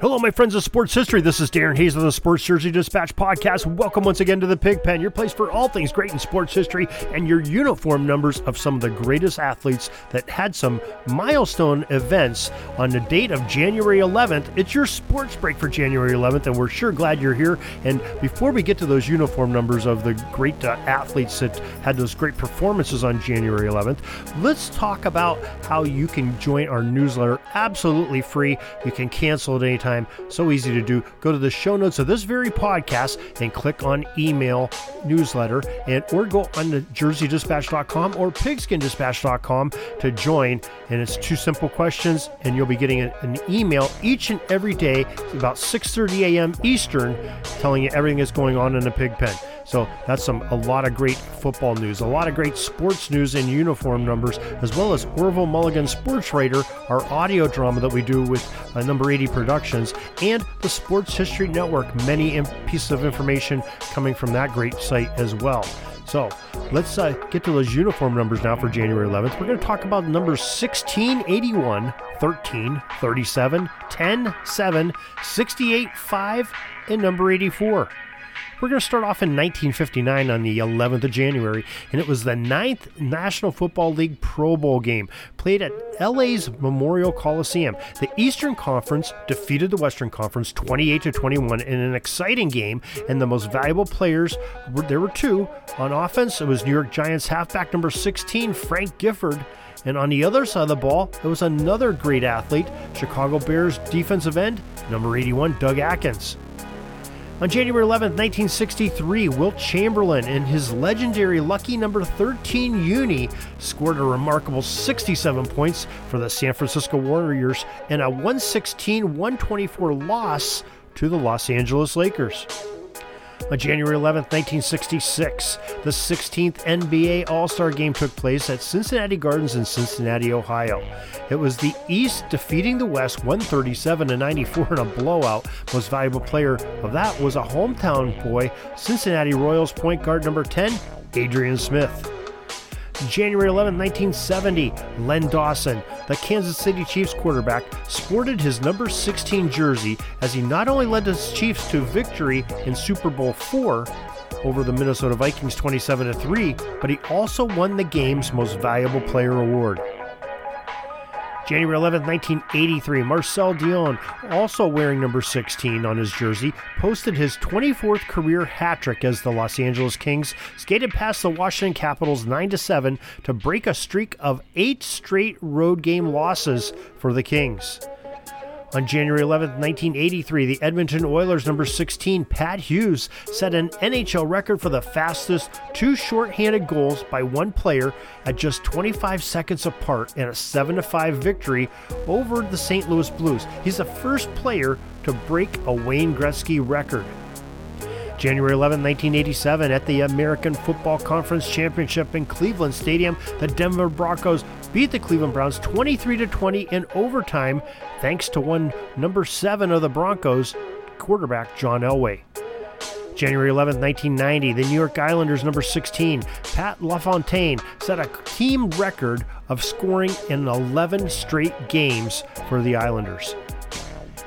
Hello, my friends of sports history. This is Darren Hayes of the Sports Jersey Dispatch podcast. Welcome once again to the Pigpen, your place for all things great in sports history and your uniform numbers of some of the greatest athletes that had some milestone events on the date of January 11th. It's your sports break for January 11th, and we're sure glad you're here. And before we get to those uniform numbers of the great uh, athletes that had those great performances on January 11th, let's talk about how you can join our newsletter absolutely free. You can cancel at any time time. So easy to do. Go to the show notes of this very podcast and click on email newsletter and or go on to jerseydispatch.com or pigskindispatch.com to join. And it's two simple questions, and you'll be getting an email each and every day about 6:30 a.m. Eastern, telling you everything that's going on in the pig pen. So that's some a lot of great football news, a lot of great sports news and uniform numbers, as well as Orville Mulligan Sports Writer, our audio drama that we do with uh, Number 80 Productions, and the Sports History Network. Many pieces of information coming from that great site as well. So let's uh, get to those uniform numbers now for January 11th. We're going to talk about numbers 16, 81, 13, 37, 10, 7, 68, 5, and number 84. We're going to start off in 1959 on the 11th of January, and it was the ninth National Football League Pro Bowl game played at LA's Memorial Coliseum. The Eastern Conference defeated the Western Conference 28 to 21 in an exciting game, and the most valuable players were there were two on offense. It was New York Giants halfback number 16 Frank Gifford. And on the other side of the ball, it was another great athlete, Chicago Bears defensive end, number 81, Doug Atkins. On January 11, 1963, Wilt Chamberlain in his legendary lucky number 13 uni scored a remarkable 67 points for the San Francisco Warriors in a 116 124 loss to the Los Angeles Lakers. On January 11, 1966, the 16th NBA All Star game took place at Cincinnati Gardens in Cincinnati, Ohio. It was the East defeating the West 137 to 94 in a blowout. Most valuable player of that was a hometown boy, Cincinnati Royals point guard number 10, Adrian Smith. January 11, 1970, Len Dawson, the Kansas City Chiefs quarterback, sported his number 16 jersey as he not only led the Chiefs to victory in Super Bowl IV over the Minnesota Vikings 27 3, but he also won the game's most valuable player award. January 11, 1983, Marcel Dionne, also wearing number 16 on his jersey, posted his 24th career hat trick as the Los Angeles Kings skated past the Washington Capitals 9 7 to break a streak of eight straight road game losses for the Kings. On January 11, 1983, the Edmonton Oilers number 16, Pat Hughes, set an NHL record for the fastest two shorthanded goals by one player at just 25 seconds apart in a 7 5 victory over the St. Louis Blues. He's the first player to break a Wayne Gretzky record. January 11, 1987, at the American Football Conference Championship in Cleveland Stadium, the Denver Broncos beat the Cleveland Browns 23 to 20 in overtime, thanks to one number seven of the Broncos, quarterback John Elway. January 11, 1990, the New York Islanders number 16, Pat LaFontaine, set a team record of scoring in 11 straight games for the Islanders.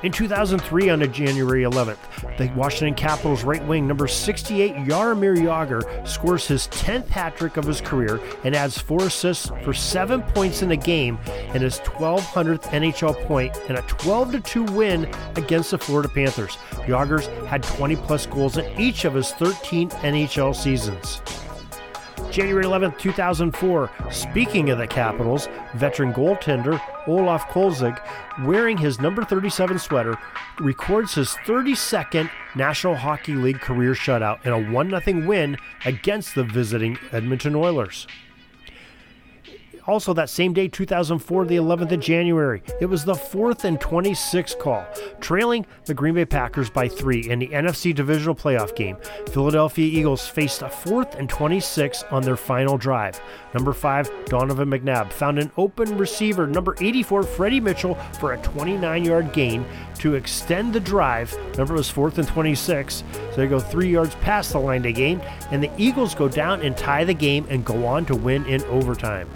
In 2003, on January 11th, the Washington Capitals right wing number 68 Jaromir Jagr scores his 10th hat trick of his career and adds four assists for seven points in the game and his 1200th NHL point in a 12 2 win against the Florida Panthers. Jagr's had 20 plus goals in each of his 13 NHL seasons. January 11, 2004. Speaking of the Capitals, veteran goaltender Olaf Kolzig, wearing his number 37 sweater, records his 32nd National Hockey League career shutout in a 1 0 win against the visiting Edmonton Oilers also that same day, 2004, the 11th of January. It was the fourth and 26 call, trailing the Green Bay Packers by three in the NFC Divisional Playoff game. Philadelphia Eagles faced a fourth and 26 on their final drive. Number five, Donovan McNabb found an open receiver, number 84, Freddie Mitchell, for a 29 yard gain to extend the drive. Remember, it was fourth and 26, so they go three yards past the line to gain, and the Eagles go down and tie the game and go on to win in overtime.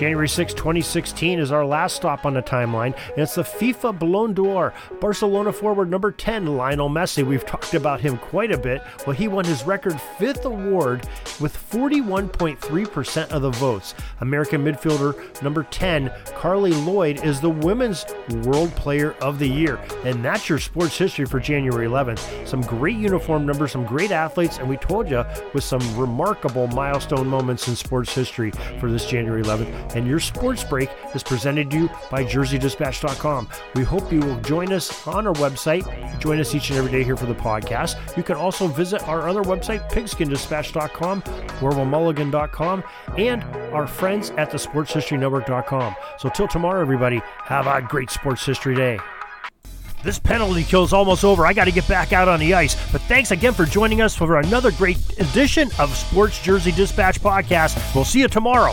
January 6, 2016 is our last stop on the timeline, and it's the FIFA Ballon d'Or. Barcelona forward number 10, Lionel Messi. We've talked about him quite a bit. Well, he won his record fifth award with 41.3% of the votes. American midfielder number 10, Carli Lloyd, is the Women's World Player of the Year. And that's your sports history for January 11th. Some great uniform numbers, some great athletes, and we told you with some remarkable milestone moments in sports history for this January 11th and your sports break is presented to you by JerseyDispatch.com. We hope you will join us on our website. Join us each and every day here for the podcast. You can also visit our other website, pigskindispatch.com, OrvilleMulligan.com, and our friends at the SportsHistoryNetwork.com. So till tomorrow, everybody, have a great sports history day. This penalty kill is almost over. I got to get back out on the ice. But thanks again for joining us for another great edition of Sports Jersey Dispatch Podcast. We'll see you tomorrow.